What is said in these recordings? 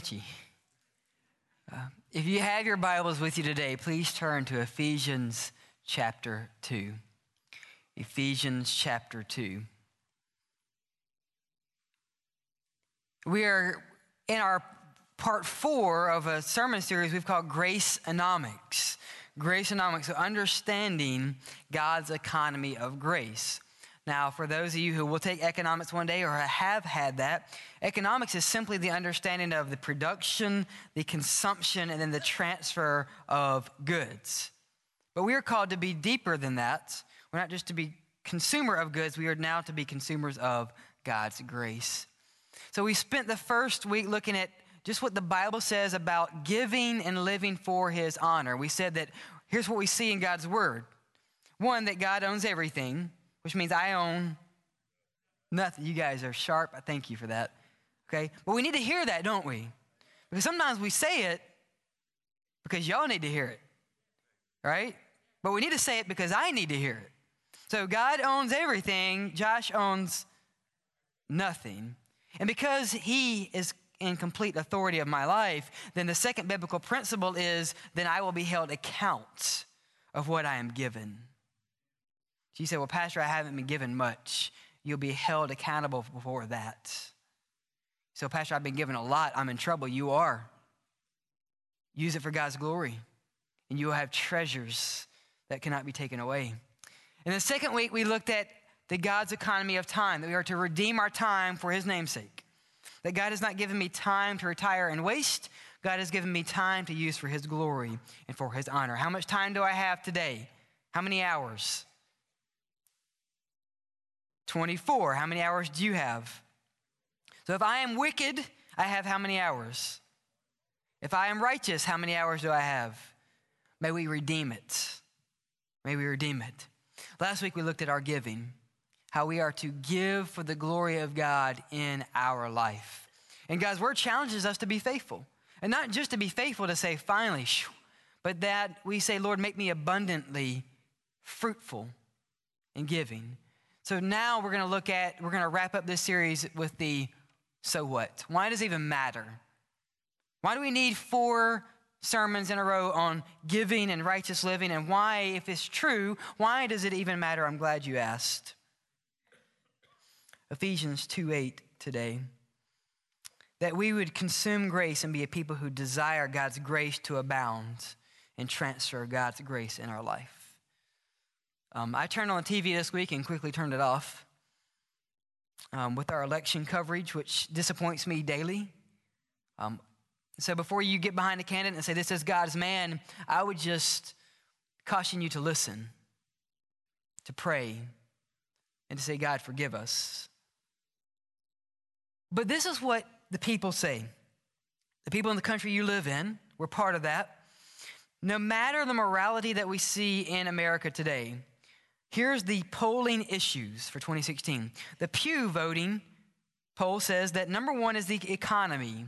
It's catchy. Uh, if you have your Bibles with you today, please turn to Ephesians chapter 2. Ephesians chapter 2. We are in our part four of a sermon series we've called Grace Economics. Grace Economics, so understanding God's economy of grace. Now, for those of you who will take economics one day or have had that, economics is simply the understanding of the production, the consumption, and then the transfer of goods. But we are called to be deeper than that. We're not just to be consumer of goods, we are now to be consumers of God's grace. So we spent the first week looking at just what the Bible says about giving and living for his honor. We said that here's what we see in God's word. One, that God owns everything which means I own nothing. You guys are sharp. I thank you for that. Okay? But we need to hear that, don't we? Because sometimes we say it because y'all need to hear it, right? But we need to say it because I need to hear it. So God owns everything, Josh owns nothing. And because he is in complete authority of my life, then the second biblical principle is then I will be held account of what I am given. She said, Well, Pastor, I haven't been given much. You'll be held accountable for that. So, Pastor, I've been given a lot. I'm in trouble. You are. Use it for God's glory, and you will have treasures that cannot be taken away. In the second week, we looked at the God's economy of time, that we are to redeem our time for his namesake. That God has not given me time to retire and waste. God has given me time to use for his glory and for his honor. How much time do I have today? How many hours? 24. How many hours do you have? So if I am wicked, I have how many hours? If I am righteous, how many hours do I have? May we redeem it. May we redeem it. Last week we looked at our giving, how we are to give for the glory of God in our life. And God's word challenges us to be faithful. And not just to be faithful to say, finally, but that we say, Lord, make me abundantly fruitful in giving. So now we're going to look at, we're going to wrap up this series with the so what? Why does it even matter? Why do we need four sermons in a row on giving and righteous living? And why, if it's true, why does it even matter? I'm glad you asked. Ephesians 2 8 today. That we would consume grace and be a people who desire God's grace to abound and transfer God's grace in our life. Um, I turned on the TV this week and quickly turned it off um, with our election coverage, which disappoints me daily. Um, so before you get behind a candidate and say, This is God's man, I would just caution you to listen, to pray, and to say, God, forgive us. But this is what the people say. The people in the country you live in, we're part of that. No matter the morality that we see in America today, Here's the polling issues for 2016. The Pew voting poll says that number one is the economy.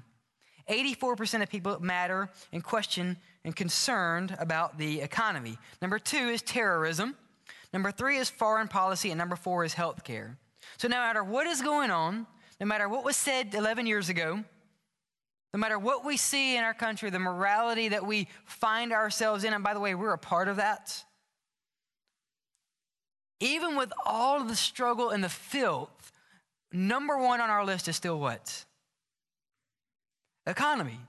84% of people matter and question and concerned about the economy. Number two is terrorism. Number three is foreign policy. And number four is healthcare. So no matter what is going on, no matter what was said 11 years ago, no matter what we see in our country, the morality that we find ourselves in, and by the way, we're a part of that even with all of the struggle and the filth, number one on our list is still what? Economy.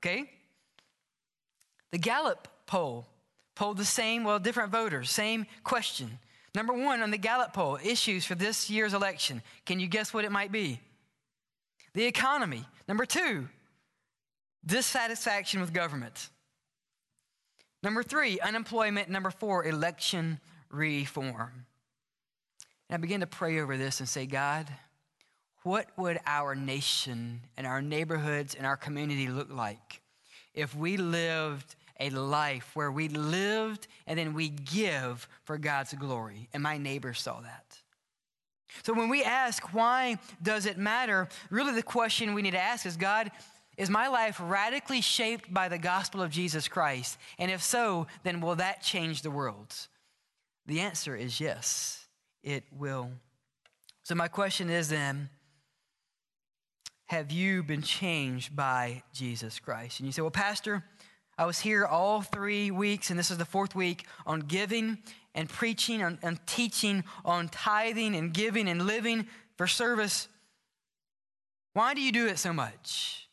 Okay? The Gallup poll polled the same, well, different voters, same question. Number one on the Gallup poll, issues for this year's election. Can you guess what it might be? The economy. Number two, dissatisfaction with government. Number three, unemployment. Number four, election reform. And I began to pray over this and say, God, what would our nation and our neighborhoods and our community look like if we lived a life where we lived and then we give for God's glory? And my neighbors saw that. So when we ask, why does it matter? Really, the question we need to ask is God, is my life radically shaped by the gospel of Jesus Christ? And if so, then will that change the world? The answer is yes, it will. So, my question is then have you been changed by Jesus Christ? And you say, Well, Pastor, I was here all three weeks, and this is the fourth week on giving and preaching and, and teaching on tithing and giving and living for service. Why do you do it so much?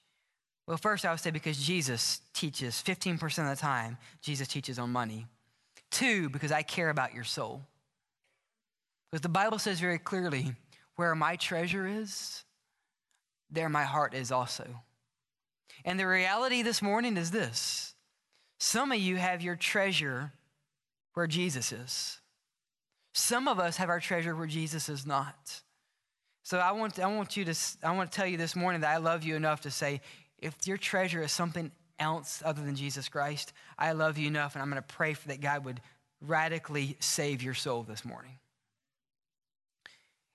Well, first, I would say because Jesus teaches 15% of the time, Jesus teaches on money. Two, because I care about your soul. Because the Bible says very clearly, where my treasure is, there my heart is also. And the reality this morning is this some of you have your treasure where Jesus is. Some of us have our treasure where Jesus is not. So I want, I want you to, I want to tell you this morning that I love you enough to say, if your treasure is something else other than Jesus Christ, I love you enough, and I'm going to pray for that God would radically save your soul this morning.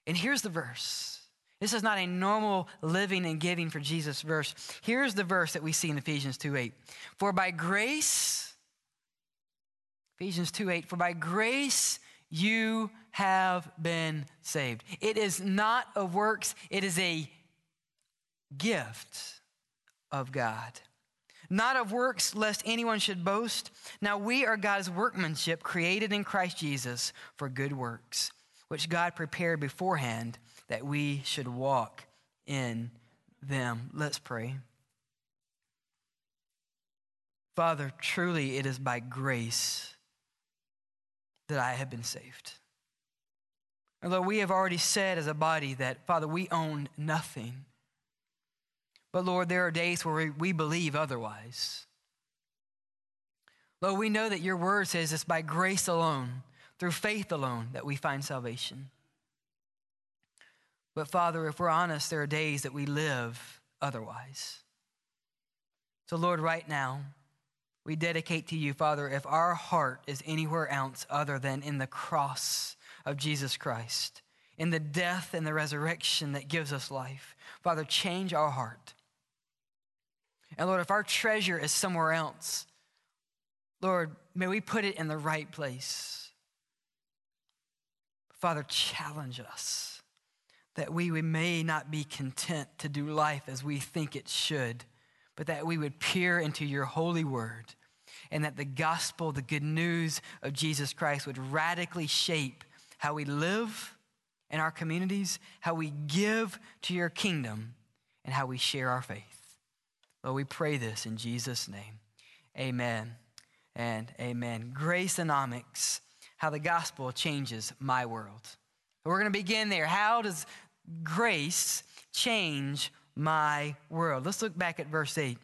And here's the verse. This is not a normal living and giving for Jesus verse. Here's the verse that we see in Ephesians 2 8. For by grace, Ephesians 2 8, for by grace you have been saved. It is not of works, it is a gift of God. Not of works, lest anyone should boast. Now we are God's workmanship, created in Christ Jesus for good works which God prepared beforehand that we should walk in them. Let's pray. Father, truly it is by grace that I have been saved. Although we have already said as a body that, Father, we own nothing. But Lord, there are days where we believe otherwise. Lord, we know that your word says it's by grace alone through faith alone that we find salvation. But Father, if we're honest, there are days that we live otherwise. So, Lord, right now, we dedicate to you, Father, if our heart is anywhere else other than in the cross of Jesus Christ, in the death and the resurrection that gives us life, Father, change our heart. And Lord, if our treasure is somewhere else, Lord, may we put it in the right place. Father, challenge us that we, we may not be content to do life as we think it should, but that we would peer into your holy word and that the gospel, the good news of Jesus Christ, would radically shape how we live in our communities, how we give to your kingdom, and how we share our faith. Lord, we pray this in Jesus' name. Amen and amen. Grace Gracenomics how the gospel changes my world. We're going to begin there. How does grace change my world? Let's look back at verse 8.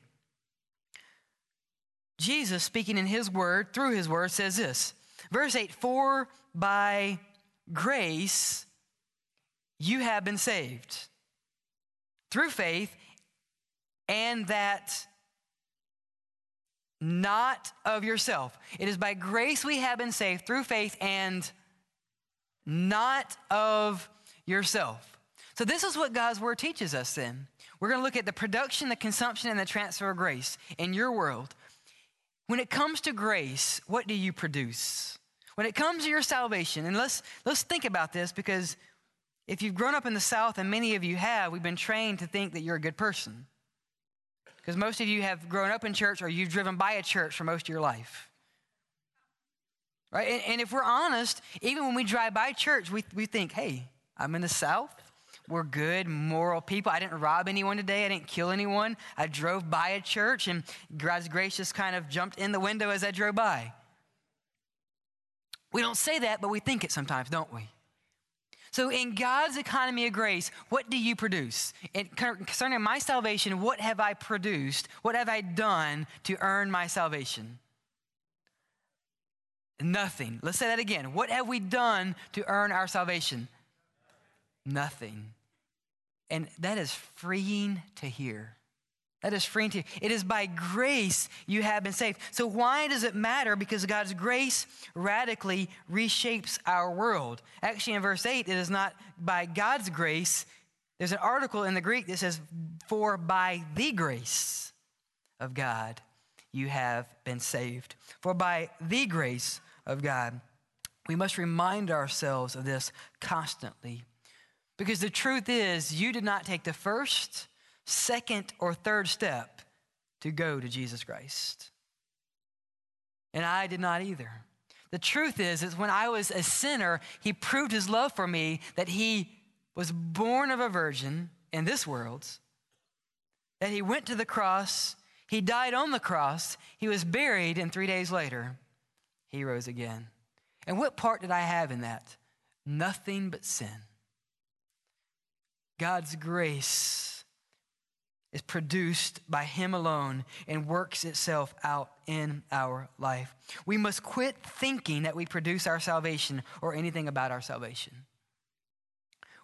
Jesus, speaking in his word, through his word, says this. Verse 8 For by grace you have been saved through faith, and that not of yourself. It is by grace we have been saved through faith and not of yourself. So, this is what God's word teaches us then. We're going to look at the production, the consumption, and the transfer of grace in your world. When it comes to grace, what do you produce? When it comes to your salvation, and let's, let's think about this because if you've grown up in the South, and many of you have, we've been trained to think that you're a good person. Because most of you have grown up in church or you've driven by a church for most of your life. Right? And, and if we're honest, even when we drive by church, we, we think, hey, I'm in the South. We're good, moral people. I didn't rob anyone today. I didn't kill anyone. I drove by a church, and God's grace just kind of jumped in the window as I drove by. We don't say that, but we think it sometimes, don't we? So, in God's economy of grace, what do you produce? Concerning my salvation, what have I produced? What have I done to earn my salvation? Nothing. Let's say that again. What have we done to earn our salvation? Nothing. And that is freeing to hear. That is freeing to you. It is by grace you have been saved. So, why does it matter? Because God's grace radically reshapes our world. Actually, in verse 8, it is not by God's grace. There's an article in the Greek that says, For by the grace of God you have been saved. For by the grace of God. We must remind ourselves of this constantly. Because the truth is, you did not take the first second or third step to go to Jesus Christ. And I did not either. The truth is, is when I was a sinner, he proved his love for me that he was born of a virgin in this world, that he went to the cross, he died on the cross, he was buried, and three days later, he rose again. And what part did I have in that? Nothing but sin. God's grace is produced by Him alone and works itself out in our life. We must quit thinking that we produce our salvation or anything about our salvation.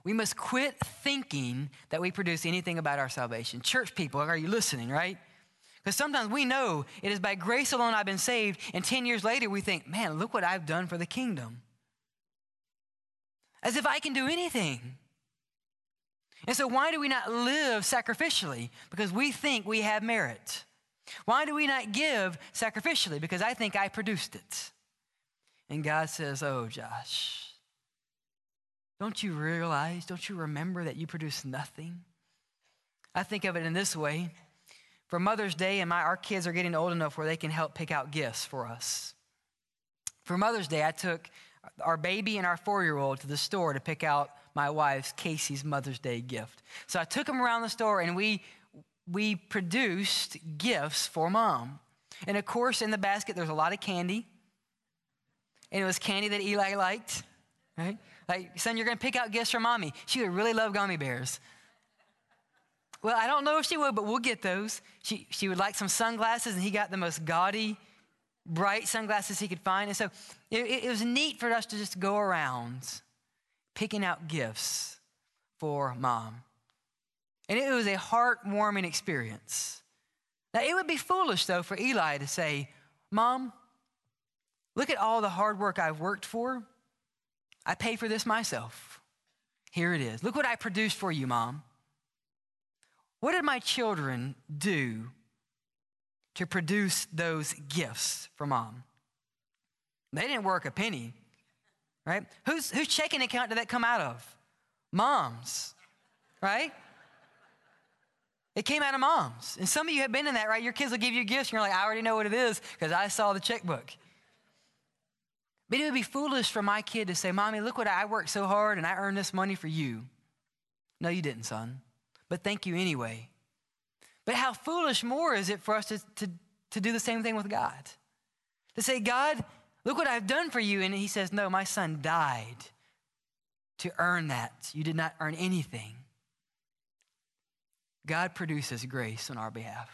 We must quit thinking that we produce anything about our salvation. Church people, are you listening, right? Because sometimes we know it is by grace alone I've been saved, and 10 years later we think, man, look what I've done for the kingdom. As if I can do anything. And so, why do we not live sacrificially? Because we think we have merit. Why do we not give sacrificially? Because I think I produced it. And God says, Oh, Josh, don't you realize, don't you remember that you produce nothing? I think of it in this way. For Mother's Day, and my, our kids are getting old enough where they can help pick out gifts for us. For Mother's Day, I took our baby and our four year old to the store to pick out my wife's Casey's Mother's Day gift. So I took them around the store and we, we produced gifts for mom. And of course, in the basket, there's a lot of candy. And it was candy that Eli liked, right? Like, son, you're to pick out gifts for mommy. She would really love gummy bears. Well, I don't know if she would, but we'll get those. She, she would like some sunglasses, and he got the most gaudy, bright sunglasses he could find. And so it, it was neat for us to just go around picking out gifts for mom. And it was a heartwarming experience. Now, it would be foolish, though, for Eli to say, Mom, look at all the hard work I've worked for. I paid for this myself. Here it is. Look what I produced for you, mom. What did my children do to produce those gifts for mom? They didn't work a penny, right? Whose, whose checking account did that come out of? Mom's, right? It came out of mom's. And some of you have been in that, right? Your kids will give you gifts, and you're like, I already know what it is because I saw the checkbook. But it would be foolish for my kid to say, Mommy, look what I, worked so hard and I earned this money for you. No, you didn't, son. But thank you anyway. But how foolish more is it for us to, to, to do the same thing with God? To say, God, look what I've done for you. And he says, No, my son died to earn that. You did not earn anything. God produces grace on our behalf.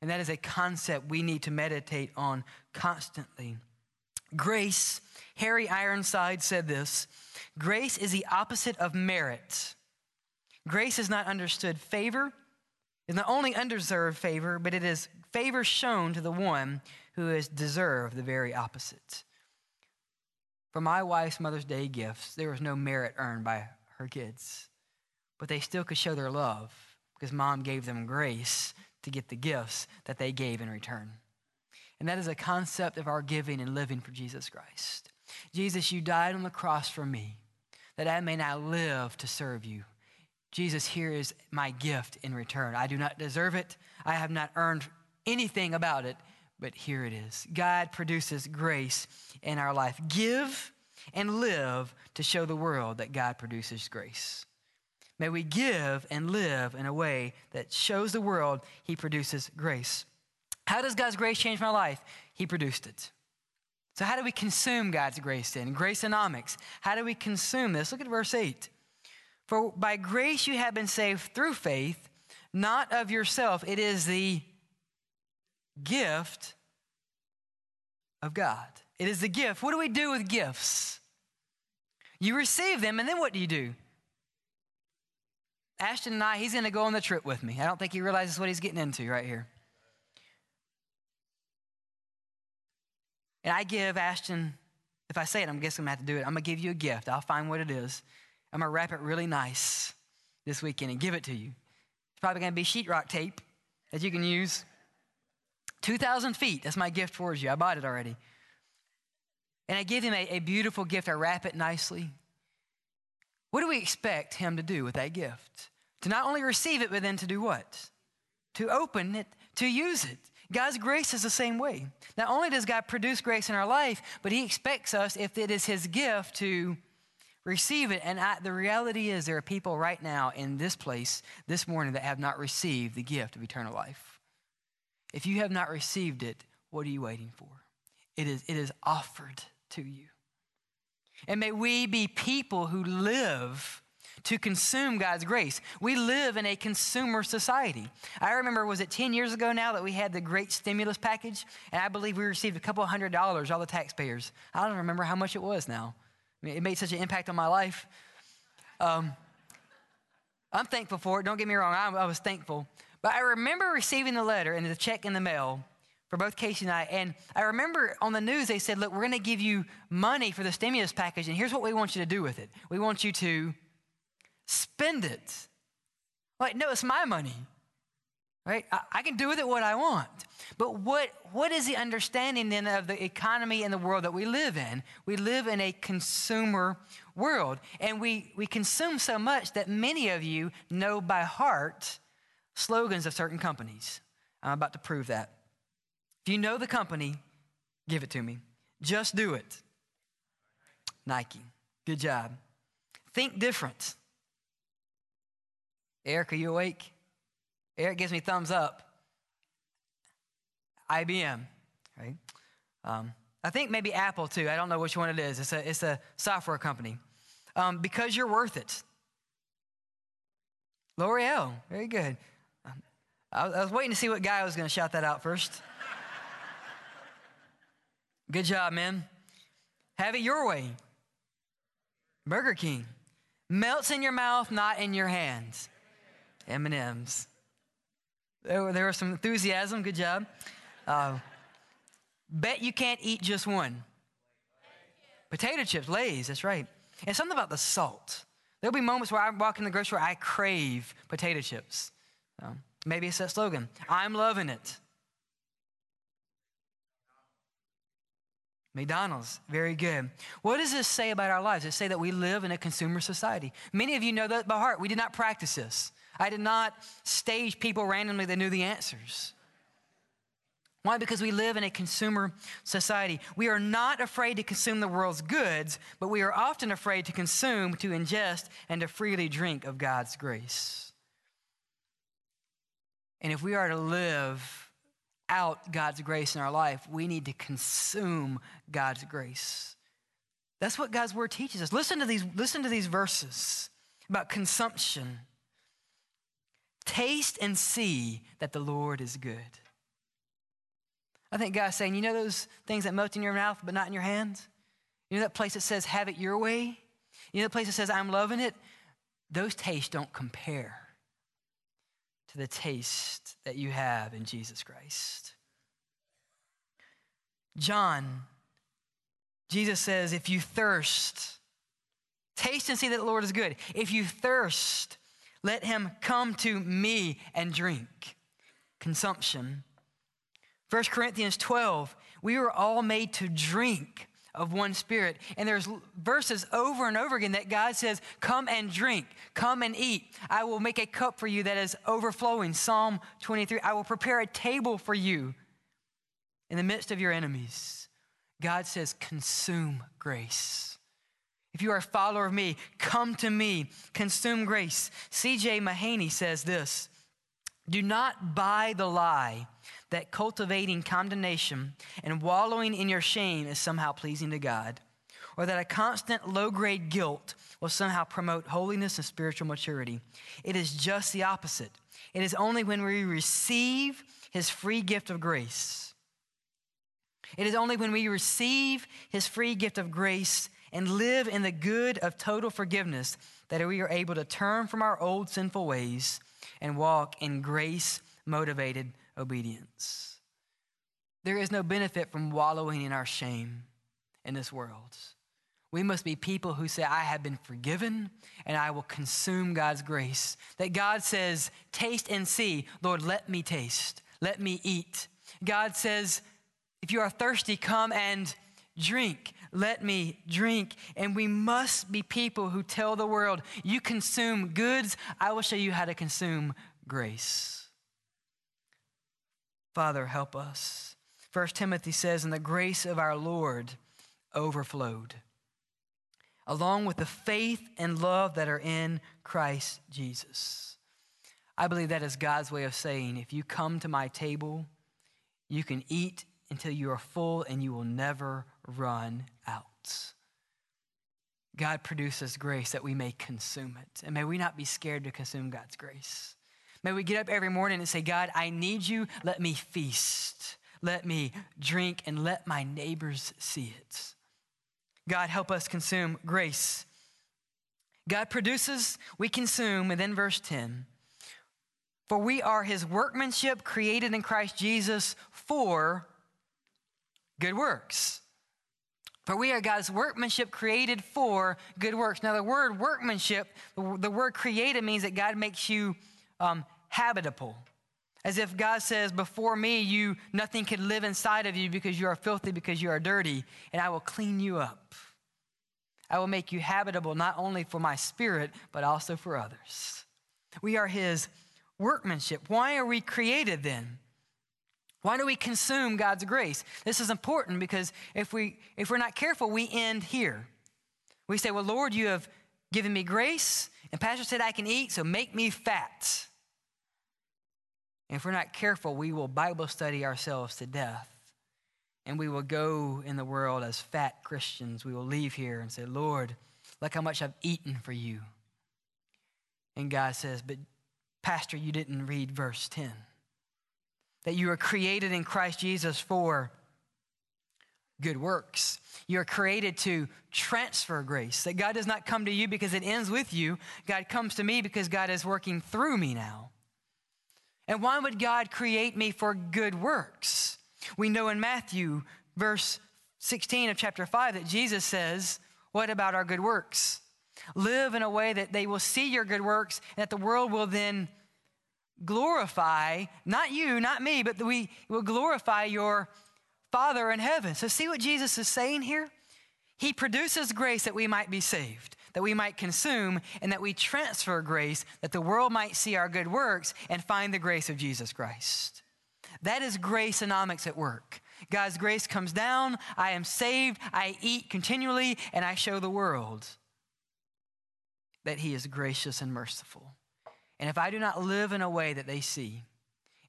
And that is a concept we need to meditate on constantly. Grace, Harry Ironside said this grace is the opposite of merit. Grace is not understood favor, is not only undeserved favor, but it is favor shown to the one who has deserved the very opposite. For my wife's Mother's Day gifts, there was no merit earned by her kids, but they still could show their love because mom gave them grace to get the gifts that they gave in return. And that is a concept of our giving and living for Jesus Christ. Jesus, you died on the cross for me that I may now live to serve you. Jesus, here is my gift in return. I do not deserve it, I have not earned anything about it, but here it is. God produces grace in our life. Give and live to show the world that God produces grace. May we give and live in a way that shows the world He produces grace. How does God's grace change my life? He produced it. So, how do we consume God's grace then? Gracenomics. How do we consume this? Look at verse 8. For by grace you have been saved through faith, not of yourself. It is the gift of God. It is the gift. What do we do with gifts? You receive them, and then what do you do? Ashton and I, he's going to go on the trip with me. I don't think he realizes what he's getting into right here. And I give Ashton, if I say it, I'm guessing I'm gonna have to do it. I'm gonna give you a gift. I'll find what it is. I'm gonna wrap it really nice this weekend and give it to you. It's probably gonna be sheetrock tape that you can use. 2,000 feet, that's my gift towards you. I bought it already. And I give him a, a beautiful gift. I wrap it nicely. What do we expect him to do with that gift? To not only receive it, but then to do what? To open it, to use it. God's grace is the same way. Not only does God produce grace in our life, but He expects us, if it is His gift, to receive it. And I, the reality is, there are people right now in this place this morning that have not received the gift of eternal life. If you have not received it, what are you waiting for? It is, it is offered to you. And may we be people who live to consume God's grace. We live in a consumer society. I remember, was it 10 years ago now that we had the great stimulus package? And I believe we received a couple hundred dollars, all the taxpayers. I don't remember how much it was now. I mean, it made such an impact on my life. Um, I'm thankful for it. Don't get me wrong, I, I was thankful. But I remember receiving the letter and the check in the mail for both Casey and I. And I remember on the news, they said, Look, we're going to give you money for the stimulus package, and here's what we want you to do with it. We want you to spend it. Like, no, it's my money. Right? I, I, can do with it what I want. But what, what is the understanding then of the economy and the world that we live in? We live in a consumer world. And we, we consume so much that many of you know by heart slogans of certain companies. I'm about to prove that. If you know the company, give it to me. Just do it. Nike. Good job. Think different. Eric, are you awake? Eric gives me thumbs up. IBM, right? Um, I think maybe Apple too. I don't know which one it is. It's a, it's a software company. Um, because you're worth it. L'Oreal, very good. I, was waiting to see what guy was going to shout that out first. good job, man. Have it your way. Burger King. Melts in your mouth, not in your hands. M&Ms. There, there was some enthusiasm. Good job. Uh, bet you can't eat just one. Potato chips, Lay's, that's right. And something about the salt. There'll be moments where I walk in the grocery store, I crave potato chips. Maybe it's that slogan I'm loving it. McDonald's, very good. What does this say about our lives? It say that we live in a consumer society. Many of you know that by heart. We did not practice this. I did not stage people randomly that knew the answers. Why? Because we live in a consumer society. We are not afraid to consume the world's goods, but we are often afraid to consume, to ingest, and to freely drink of God's grace. And if we are to live out God's grace in our life, we need to consume God's grace. That's what God's word teaches us. Listen to these, listen to these verses about consumption. Taste and see that the Lord is good. I think God's saying, you know those things that melt in your mouth but not in your hands? You know that place that says, have it your way? You know the place that says, I'm loving it? Those tastes don't compare to the taste that you have in Jesus Christ. John, Jesus says, if you thirst, taste and see that the Lord is good. If you thirst, let him come to me and drink. Consumption. 1 Corinthians 12, we were all made to drink of one spirit. And there's verses over and over again that God says, Come and drink, come and eat. I will make a cup for you that is overflowing. Psalm 23, I will prepare a table for you in the midst of your enemies. God says, Consume grace. If you are a follower of me, come to me, consume grace. C.J. Mahaney says this Do not buy the lie that cultivating condemnation and wallowing in your shame is somehow pleasing to God, or that a constant low grade guilt will somehow promote holiness and spiritual maturity. It is just the opposite. It is only when we receive his free gift of grace. It is only when we receive his free gift of grace and live in the good of total forgiveness, that we are able to turn from our old sinful ways and walk in grace motivated obedience. There is no benefit from wallowing in our shame in this world. We must be people who say, I have been forgiven and I will consume God's grace. That God says, Taste and see. Lord, let me taste. Let me eat. God says, If you are thirsty, come and drink. let me drink. And we must be people who tell the world, you consume goods, I will show you how to consume grace. Father, help us. First Timothy says, and the grace of our Lord overflowed, along with the faith and love that are in Christ Jesus. I believe that is God's way of saying, if you come to my table, you can eat until you are full and you will never run out. God produces grace that we may consume it. And may we not be scared to consume God's grace. May we get up every morning and say, God, I need you. Let me feast. Let me drink and let my neighbors see it. God, help us consume grace. God produces, we consume, and then verse 10 For we are his workmanship created in Christ Jesus for good works. For we are God's workmanship created for good works. Now, the word workmanship, the word created means that God makes you um, habitable. As if God says, Before me, you nothing could live inside of you because you are filthy, because you are dirty, and I will clean you up. I will make you habitable not only for my spirit, but also for others. We are his workmanship. Why are we created then? Why do we consume God's grace? This is important because if, we, if we're not careful, we end here. We say, Well, Lord, you have given me grace, and Pastor said I can eat, so make me fat. If we're not careful, we will Bible study ourselves to death. And we will go in the world as fat Christians. We will leave here and say, Lord, look how much I've eaten for you. And God says, But, Pastor, you didn't read verse 10 that you are created in Christ Jesus for good works. You are created to transfer grace. That God does not come to you because it ends with you. God comes to me because God is working through me now. And why would God create me for good works? We know in Matthew, verse 16 of chapter 5, that Jesus says, What about our good works? Live in a way that they will see your good works and that the world will then glorify, not you, not me, but we will glorify your Father in heaven. So, see what Jesus is saying here? He produces grace that we might be saved, that we might consume, and that we transfer grace that the world might see our good works and find the grace of Jesus Christ. That is gracenomics at work. God's grace comes down, I am saved, I eat continually, and I show the world that He is gracious and merciful. And if I do not live in a way that they see,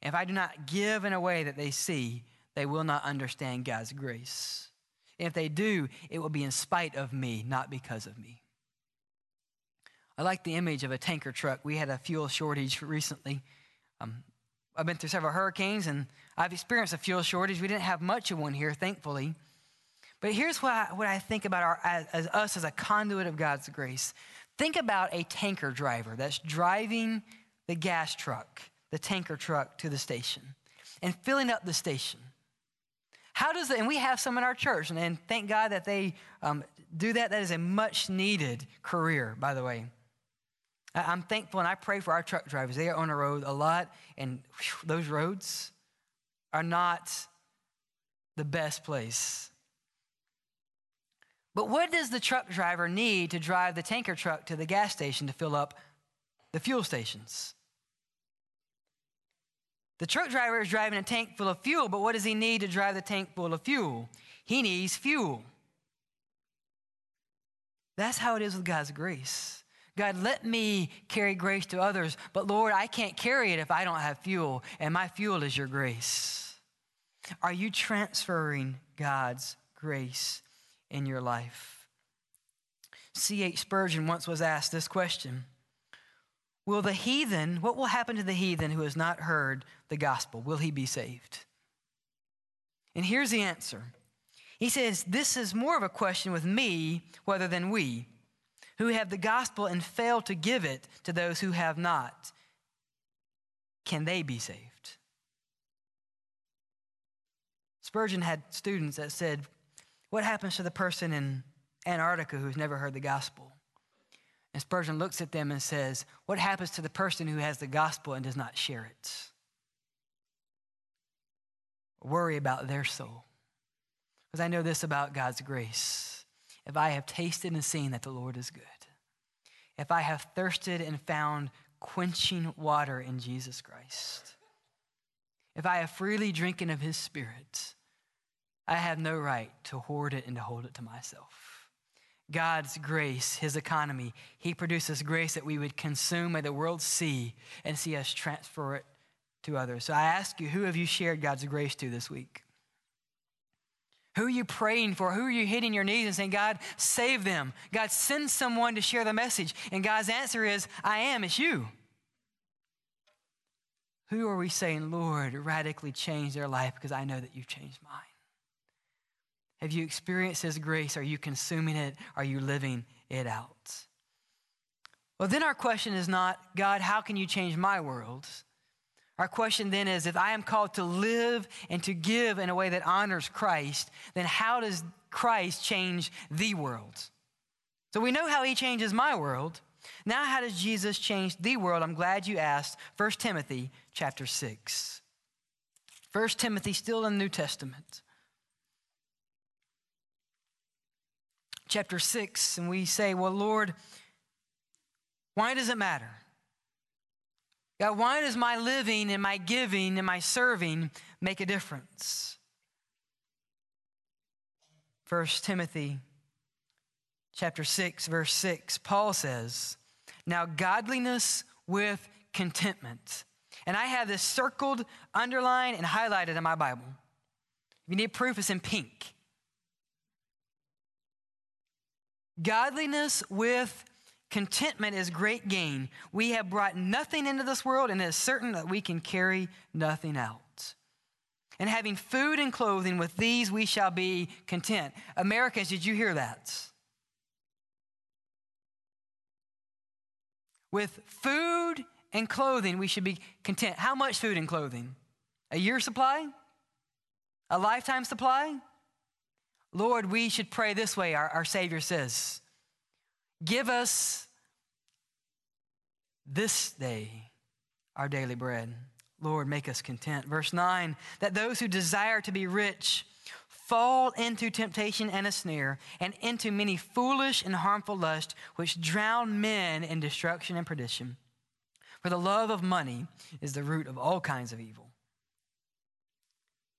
if I do not give in a way that they see, they will not understand God's grace. And if they do, it will be in spite of me, not because of me. I like the image of a tanker truck. We had a fuel shortage recently. Um, I've been through several hurricanes and I've experienced a fuel shortage. We didn't have much of one here, thankfully. But here's what I, what I think about our, as, as us as a conduit of God's grace. Think about a tanker driver that's driving the gas truck, the tanker truck to the station and filling up the station. How does that, and we have some in our church, and, and thank God that they um, do that. That is a much needed career, by the way. I, am thankful and I pray for our truck drivers. They are on the road a lot, and whew, those roads are not the best place but what does the truck driver need to drive the tanker truck to the gas station to fill up the fuel stations? The truck driver is driving a tank full of fuel, but what does he need to drive the tank full of fuel? He needs fuel. That's how it is with God's grace. God, let me carry grace to others, but Lord, I can't carry it if I don't have fuel, and my fuel is your grace. Are you transferring God's grace in your life. C.H. Spurgeon once was asked this question Will the heathen, what will happen to the heathen who has not heard the gospel? Will he be saved? And here's the answer. He says, This is more of a question with me rather than we, who have the gospel and fail to give it to those who have not. Can they be saved? Spurgeon had students that said, what happens to the person in Antarctica who's never heard the gospel? And Spurgeon looks at them and says, What happens to the person who has the gospel and does not share it? Worry about their soul. Because I know this about God's grace. If I have tasted and seen that the Lord is good, if I have thirsted and found quenching water in Jesus Christ, if I have freely drinking of his spirit, I have no right to hoard it and to hold it to myself. God's grace, his economy, he produces grace that we would consume, may the world see, and see us transfer it to others. So I ask you, who have you shared God's grace to this week? Who are you praying for? Who are you hitting your knees and saying, God, save them? God, send someone to share the message. And God's answer is, I am, it's you. Who are we saying, Lord, radically change their life because I know that you've changed mine? Have you experienced His grace? Are you consuming it? Are you living it out? Well, then our question is not, God, how can you change my world? Our question then is if I am called to live and to give in a way that honors Christ, then how does Christ change the world? So we know how he changes my world. Now, how does Jesus change the world? I'm glad you asked. 1 Timothy chapter 6. 1 Timothy, still in the New Testament. Chapter 6, and we say, Well, Lord, why does it matter? God, why does my living and my giving and my serving make a difference? 1 Timothy chapter 6 verse 6 Paul says, "Now godliness with contentment." And I have this circled, underlined and highlighted in my Bible. If you need proof it's in pink. Godliness with Contentment is great gain. We have brought nothing into this world, and it is certain that we can carry nothing out. And having food and clothing, with these we shall be content. Americans, did you hear that? With food and clothing, we should be content. How much food and clothing? A year supply? A lifetime supply? Lord, we should pray this way, our, our Savior says. Give us this day our daily bread. Lord, make us content. Verse 9 that those who desire to be rich fall into temptation and a snare, and into many foolish and harmful lusts, which drown men in destruction and perdition. For the love of money is the root of all kinds of evil.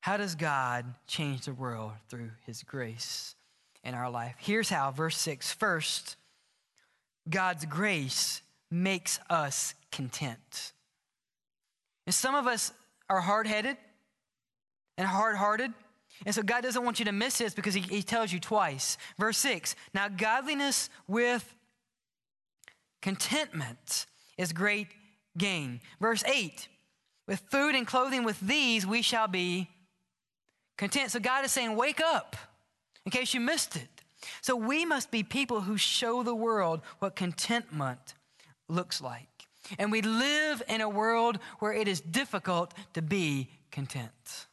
How does God change the world through his grace in our life? Here's how, verse 6. First, God's grace makes us content. And some of us are hard headed and hard hearted. And so God doesn't want you to miss this because he, he tells you twice. Verse 6 Now, godliness with contentment is great gain. Verse 8 With food and clothing, with these we shall be content. So God is saying, Wake up in case you missed it. So we must be people who show the world what contentment looks like. And we live in a world where it is difficult to be content.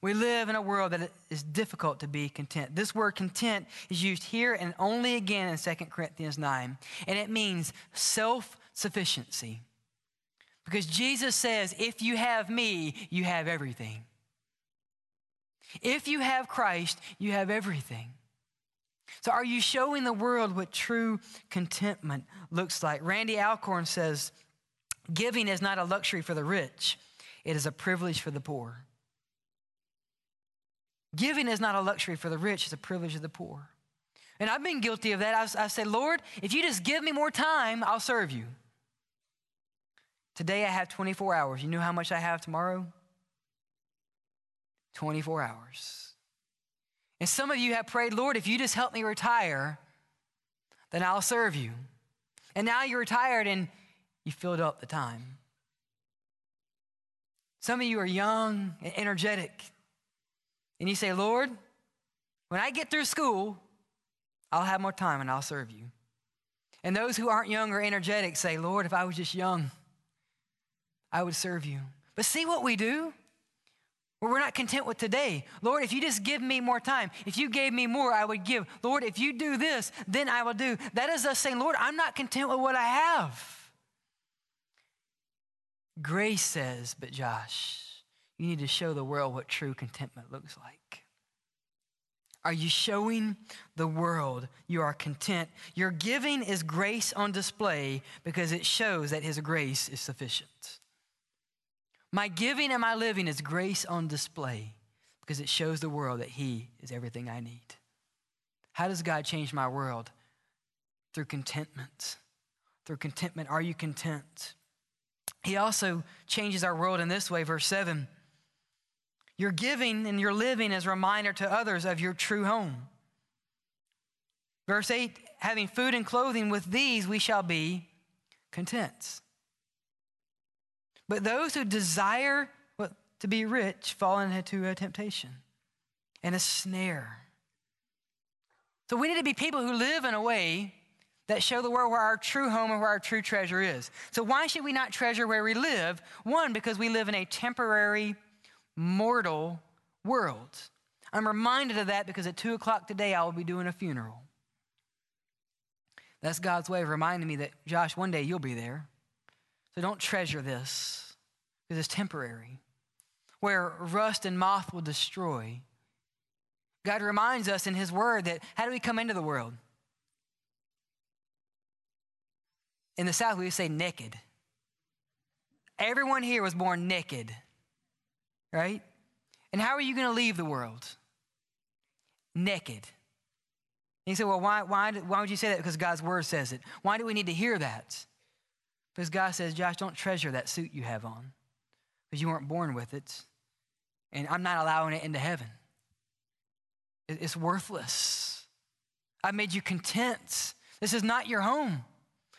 We live in a world that is difficult to be content. This word content is used here and only again in 2 Corinthians 9, and it means self sufficiency. Because Jesus says, if you have me, you have everything. If you have Christ, you have everything. So, are you showing the world what true contentment looks like? Randy Alcorn says, Giving is not a luxury for the rich, it is a privilege for the poor. Giving is not a luxury for the rich, it's a privilege of the poor. And I've been guilty of that. I, I say, Lord, if you just give me more time, I'll serve you. Today I have 24 hours. You know how much I have tomorrow? 24 hours. And some of you have prayed, Lord, if you just help me retire, then I'll serve you. And now you're retired and you filled up the time. Some of you are young and energetic. And you say, Lord, when I get through school, I'll have more time and I'll serve you. And those who aren't young or energetic say, Lord, if I was just young, I would serve you. But see what we do? Where we're not content with today. Lord, if you just give me more time, if you gave me more, I would give. Lord, if you do this, then I will do. That is us saying, Lord, I'm not content with what I have. Grace says, but Josh, you need to show the world what true contentment looks like. Are you showing the world you are content? Your giving is grace on display because it shows that His grace is sufficient. My giving and my living is grace on display because it shows the world that He is everything I need. How does God change my world? Through contentment. Through contentment. Are you content? He also changes our world in this way, verse 7. Your giving and your living is a reminder to others of your true home. Verse 8 having food and clothing, with these we shall be content. But those who desire to be rich fall into a temptation and a snare. So we need to be people who live in a way that show the world where our true home and where our true treasure is. So why should we not treasure where we live? One, because we live in a temporary, mortal world. I'm reminded of that because at 2 o'clock today I will be doing a funeral. That's God's way of reminding me that, Josh, one day you'll be there. So don't treasure this because it's temporary, where rust and moth will destroy. God reminds us in His Word that how do we come into the world? In the South, we would say naked. Everyone here was born naked, right? And how are you going to leave the world? Naked. And you say, well, why, why, why would you say that? Because God's word says it. Why do we need to hear that? Because God says, Josh, don't treasure that suit you have on because you weren't born with it. And I'm not allowing it into heaven. It's worthless. I've made you content. This is not your home.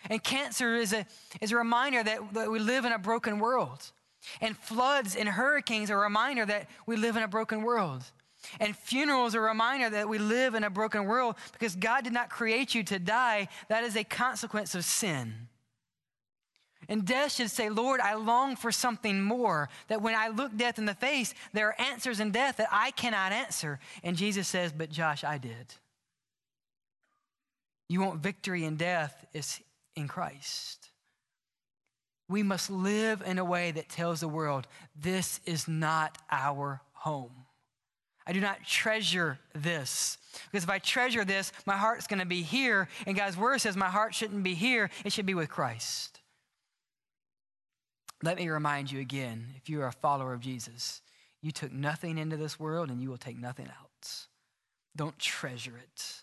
And cancer is a, is a reminder that, that we live in a broken world. And floods and hurricanes are a reminder that we live in a broken world. And funerals are a reminder that we live in a broken world because God did not create you to die. That is a consequence of sin. And death should say, Lord, I long for something more. That when I look death in the face, there are answers in death that I cannot answer. And Jesus says, But Josh, I did. You want victory in death is in Christ. We must live in a way that tells the world, this is not our home. I do not treasure this. Because if I treasure this, my heart's going to be here. And God's word says my heart shouldn't be here, it should be with Christ. Let me remind you again if you are a follower of Jesus, you took nothing into this world and you will take nothing out. Don't treasure it.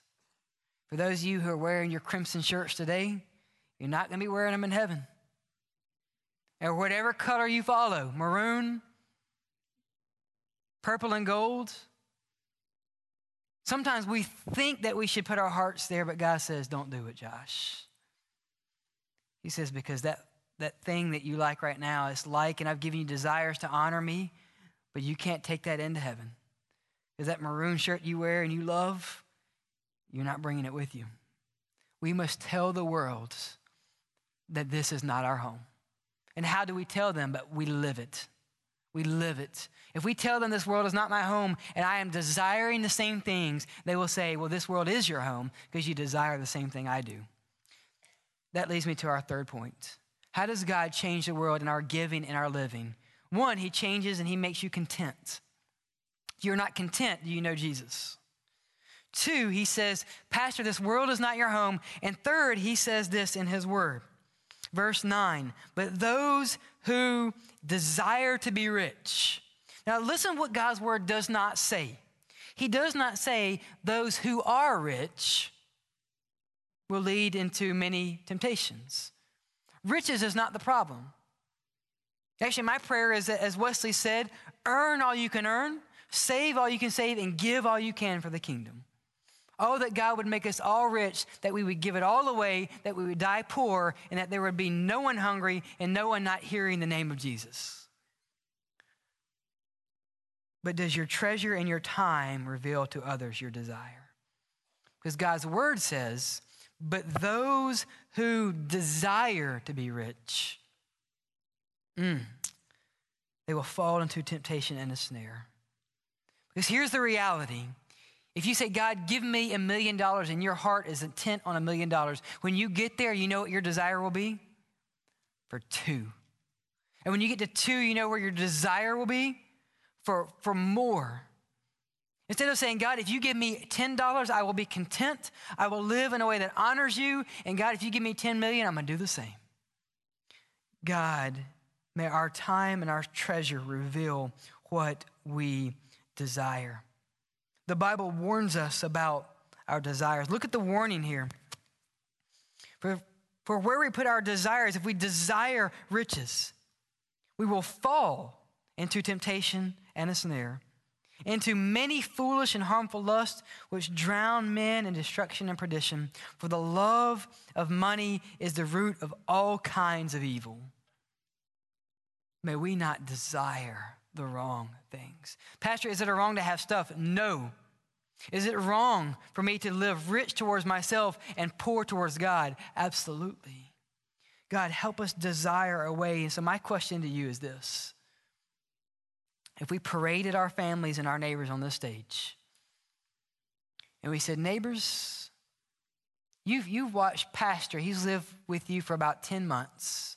For those of you who are wearing your crimson shirts today, you're not going to be wearing them in heaven. Or whatever color you follow maroon, purple, and gold. Sometimes we think that we should put our hearts there, but God says, don't do it, Josh. He says, because that that thing that you like right now is like, and I've given you desires to honor me, but you can't take that into heaven. Is that maroon shirt you wear and you love? You're not bringing it with you. We must tell the world that this is not our home. And how do we tell them? But we live it. We live it. If we tell them this world is not my home and I am desiring the same things, they will say, Well, this world is your home because you desire the same thing I do. That leads me to our third point. How does God change the world in our giving and our living? One, He changes and He makes you content. If you're not content, do you know Jesus? Two, He says, Pastor, this world is not your home. And third, He says this in His word. Verse 9, but those who desire to be rich. Now, listen what God's word does not say. He does not say those who are rich will lead into many temptations. Riches is not the problem. Actually, my prayer is that, as Wesley said, earn all you can earn, save all you can save, and give all you can for the kingdom. Oh, that God would make us all rich, that we would give it all away, that we would die poor, and that there would be no one hungry and no one not hearing the name of Jesus. But does your treasure and your time reveal to others your desire? Because God's word says but those who desire to be rich, mm, they will fall into temptation and a snare. Because here's the reality. If you say, God, give me a million dollars, and your heart is intent on a million dollars, when you get there, you know what your desire will be? For two. And when you get to two, you know where your desire will be? For, for more. Instead of saying, God, if you give me $10, I will be content. I will live in a way that honors you. And God, if you give me 10 million, I'm going to do the same. God, may our time and our treasure reveal what we desire. The Bible warns us about our desires. Look at the warning here. For, for where we put our desires, if we desire riches, we will fall into temptation and a snare into many foolish and harmful lusts which drown men in destruction and perdition. For the love of money is the root of all kinds of evil. May we not desire the wrong things. Pastor, is it a wrong to have stuff? No. Is it wrong for me to live rich towards myself and poor towards God? Absolutely. God, help us desire a way. And so, my question to you is this if we paraded our families and our neighbors on this stage and we said, Neighbors, you've, you've watched Pastor, he's lived with you for about 10 months.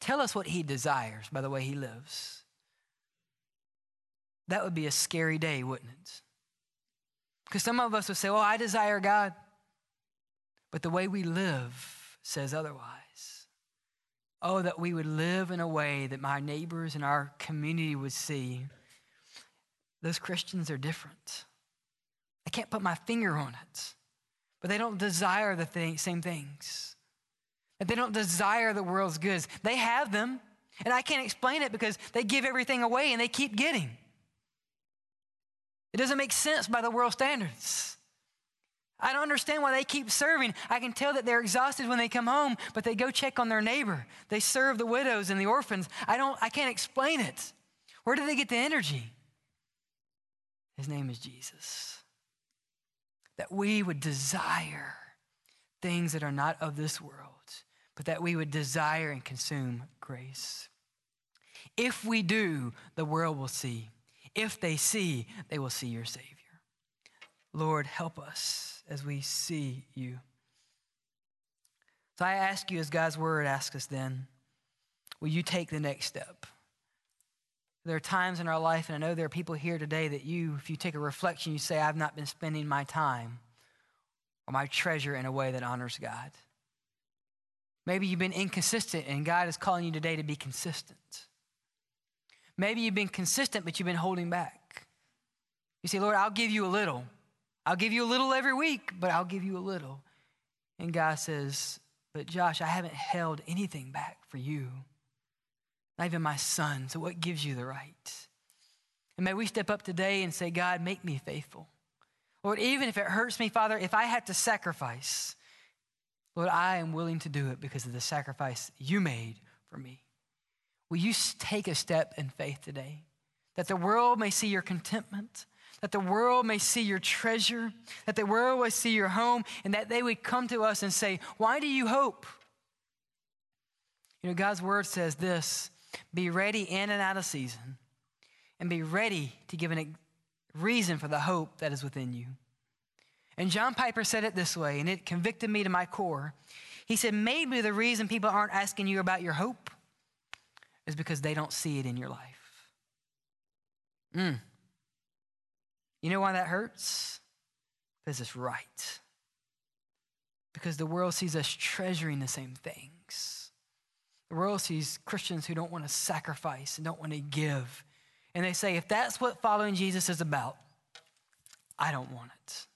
Tell us what he desires by the way he lives. That would be a scary day, wouldn't it? Because some of us would say, Well, I desire God. But the way we live says otherwise. Oh, that we would live in a way that my neighbors and our community would see those Christians are different. I can't put my finger on it, but they don't desire the same things. They don't desire the world's goods. They have them, and I can't explain it because they give everything away and they keep getting. It doesn't make sense by the world standards. I don't understand why they keep serving. I can tell that they're exhausted when they come home, but they go check on their neighbor. They serve the widows and the orphans. I don't I can't explain it. Where do they get the energy? His name is Jesus. That we would desire things that are not of this world, but that we would desire and consume grace. If we do, the world will see. If they see, they will see your Savior. Lord, help us as we see you. So I ask you, as God's word asks us then, will you take the next step? There are times in our life, and I know there are people here today that you, if you take a reflection, you say, I've not been spending my time or my treasure in a way that honors God. Maybe you've been inconsistent, and God is calling you today to be consistent. Maybe you've been consistent, but you've been holding back. You say, Lord, I'll give you a little. I'll give you a little every week, but I'll give you a little. And God says, But Josh, I haven't held anything back for you, not even my son. So what gives you the right? And may we step up today and say, God, make me faithful. Lord, even if it hurts me, Father, if I had to sacrifice, Lord, I am willing to do it because of the sacrifice you made for me. Will you take a step in faith today? That the world may see your contentment, that the world may see your treasure, that the world will see your home, and that they would come to us and say, Why do you hope? You know, God's word says this be ready in and out of season, and be ready to give a reason for the hope that is within you. And John Piper said it this way, and it convicted me to my core. He said, Maybe the reason people aren't asking you about your hope is because they don't see it in your life. Mm. You know why that hurts? Because it's right. Because the world sees us treasuring the same things. The world sees Christians who don't want to sacrifice and don't want to give. And they say, if that's what following Jesus is about, I don't want it.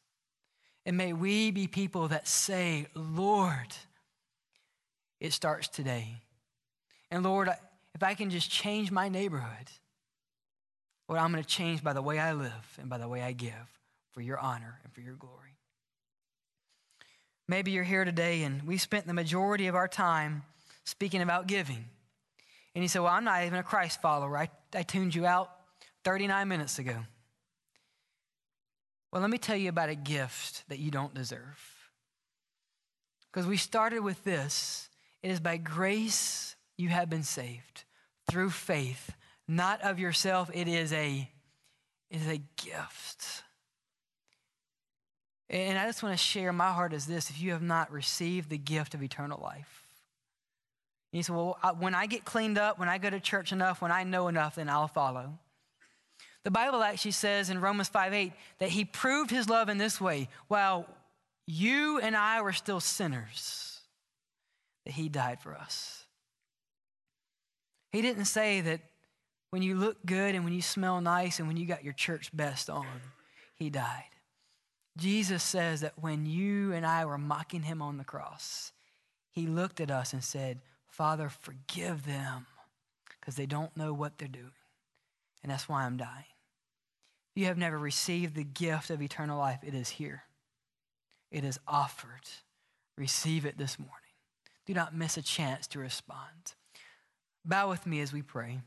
And may we be people that say, Lord, it starts today. And Lord, if I can just change my neighborhood, Lord, I'm going to change by the way I live and by the way I give for your honor and for your glory. Maybe you're here today and we spent the majority of our time speaking about giving. And you say, Well, I'm not even a Christ follower. I, I tuned you out 39 minutes ago. Well, let me tell you about a gift that you don't deserve. Because we started with this it is by grace you have been saved through faith not of yourself. It is a, it is a gift. And I just want to share my heart is this if you have not received the gift of eternal life. You say, well, when I get cleaned up, when I go to church enough, when I know enough, then I'll follow. The Bible actually says in Romans 5 8 that he proved his love in this way while you and I were still sinners, that he died for us. He didn't say that when you look good and when you smell nice and when you got your church best on, he died. Jesus says that when you and I were mocking him on the cross, he looked at us and said, Father, forgive them because they don't know what they're doing. And that's why I'm dying. If you have never received the gift of eternal life, it is here. It is offered. Receive it this morning. Do not miss a chance to respond. Bow with me as we pray.